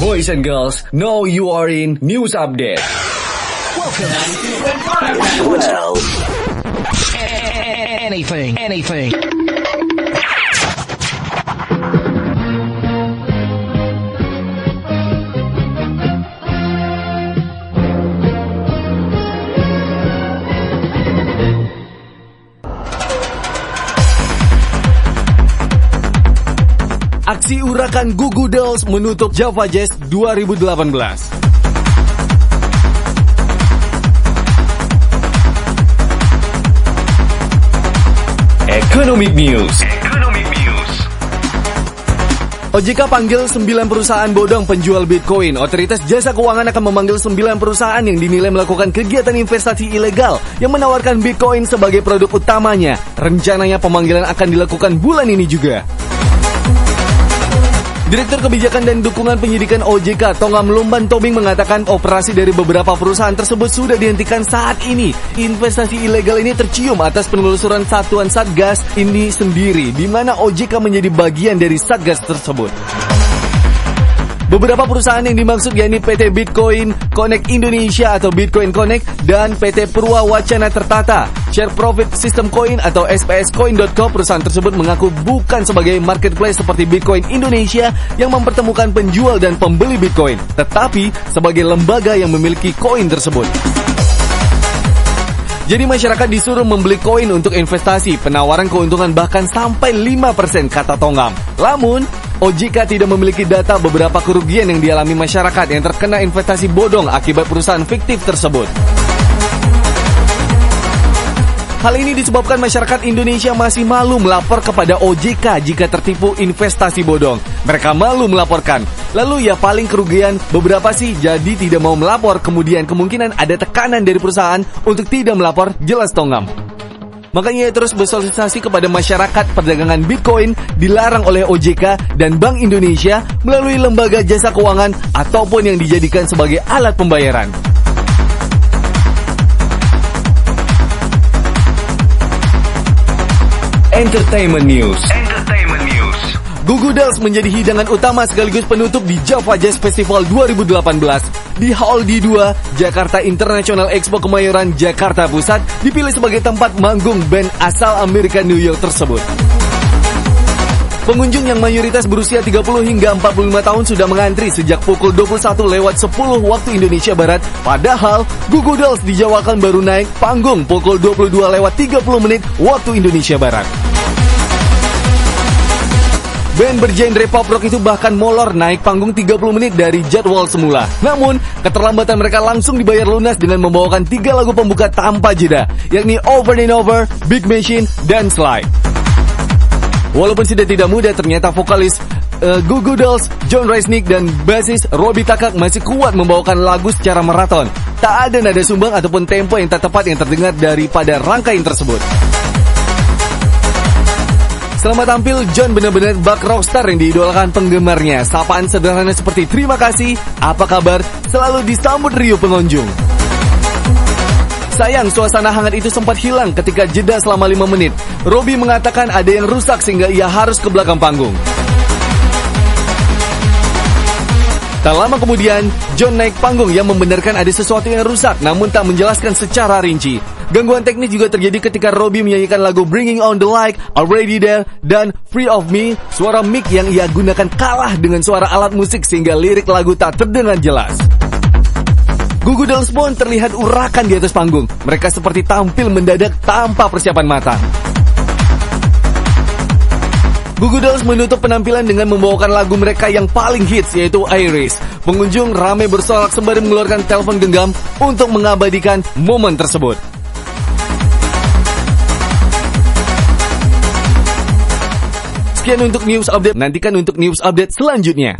Boys and girls, know you are in News Update. Welcome. Well, anything, anything. Aksi urakan Gugu Dolls menutup Java Jazz 2018. Economic News. Economic News. OJK panggil 9 perusahaan bodong penjual Bitcoin. Otoritas jasa keuangan akan memanggil 9 perusahaan yang dinilai melakukan kegiatan investasi ilegal yang menawarkan Bitcoin sebagai produk utamanya. Rencananya pemanggilan akan dilakukan bulan ini juga. Direktur Kebijakan dan Dukungan Penyidikan OJK Tongam Lumban Tobing mengatakan operasi dari beberapa perusahaan tersebut sudah dihentikan saat ini. Investasi ilegal ini tercium atas penelusuran satuan Satgas ini sendiri, di mana OJK menjadi bagian dari Satgas tersebut. Beberapa perusahaan yang dimaksud yakni PT Bitcoin Connect Indonesia atau Bitcoin Connect dan PT Purwa Wacana Tertata. Share Profit System Coin atau spscoin.co perusahaan tersebut mengaku bukan sebagai marketplace seperti Bitcoin Indonesia yang mempertemukan penjual dan pembeli Bitcoin, tetapi sebagai lembaga yang memiliki koin tersebut. Jadi masyarakat disuruh membeli koin untuk investasi, penawaran keuntungan bahkan sampai 5% kata Tongam. Namun, OJK tidak memiliki data beberapa kerugian yang dialami masyarakat yang terkena investasi bodong akibat perusahaan fiktif tersebut. Hal ini disebabkan masyarakat Indonesia masih malu melapor kepada OJK jika tertipu investasi bodong. Mereka malu melaporkan. Lalu ya paling kerugian beberapa sih jadi tidak mau melapor kemudian kemungkinan ada tekanan dari perusahaan untuk tidak melapor jelas tonggam. Makanya terus bersosialisasi kepada masyarakat perdagangan Bitcoin dilarang oleh OJK dan Bank Indonesia melalui lembaga jasa keuangan ataupun yang dijadikan sebagai alat pembayaran. Entertainment News. Entertainment News. Gugu Dolls menjadi hidangan utama sekaligus penutup di Java Jazz Festival 2018 di Hall D2 Jakarta International Expo Kemayoran Jakarta Pusat dipilih sebagai tempat manggung band asal Amerika New York tersebut. Pengunjung yang mayoritas berusia 30 hingga 45 tahun sudah mengantri sejak pukul 21 lewat 10 waktu Indonesia Barat. Padahal Gugu Dolls dijawabkan baru naik panggung pukul 22 lewat 30 menit waktu Indonesia Barat. Band bergenre pop rock itu bahkan molor naik panggung 30 menit dari jadwal semula. Namun, keterlambatan mereka langsung dibayar lunas dengan membawakan tiga lagu pembuka tanpa jeda, yakni Over and Over, Big Machine, dan Slide. Walaupun sudah tidak muda, ternyata vokalis uh, Goo Dolls, John Resnick, dan basis Robbie Takak masih kuat membawakan lagu secara maraton. Tak ada nada sumbang ataupun tempo yang tak tepat yang terdengar daripada rangkaian tersebut. Selama tampil, John benar-benar bak rockstar yang diidolakan penggemarnya. Sapaan sederhana seperti terima kasih, apa kabar, selalu disambut riuh pengunjung. Sayang, suasana hangat itu sempat hilang ketika jeda selama 5 menit. Robbie mengatakan ada yang rusak sehingga ia harus ke belakang panggung. Tak lama kemudian, John naik panggung yang membenarkan ada sesuatu yang rusak namun tak menjelaskan secara rinci. Gangguan teknis juga terjadi ketika Robbie menyanyikan lagu Bringing On The Light, Already There, dan Free Of Me. Suara mic yang ia gunakan kalah dengan suara alat musik sehingga lirik lagu tak terdengar jelas. Gugu Dolls pun terlihat urakan di atas panggung. Mereka seperti tampil mendadak tanpa persiapan matang. Gugu Dolls menutup penampilan dengan membawakan lagu mereka yang paling hits yaitu Iris. Pengunjung ramai bersorak sembari mengeluarkan telepon genggam untuk mengabadikan momen tersebut. Sekian untuk news update. Nantikan untuk news update selanjutnya.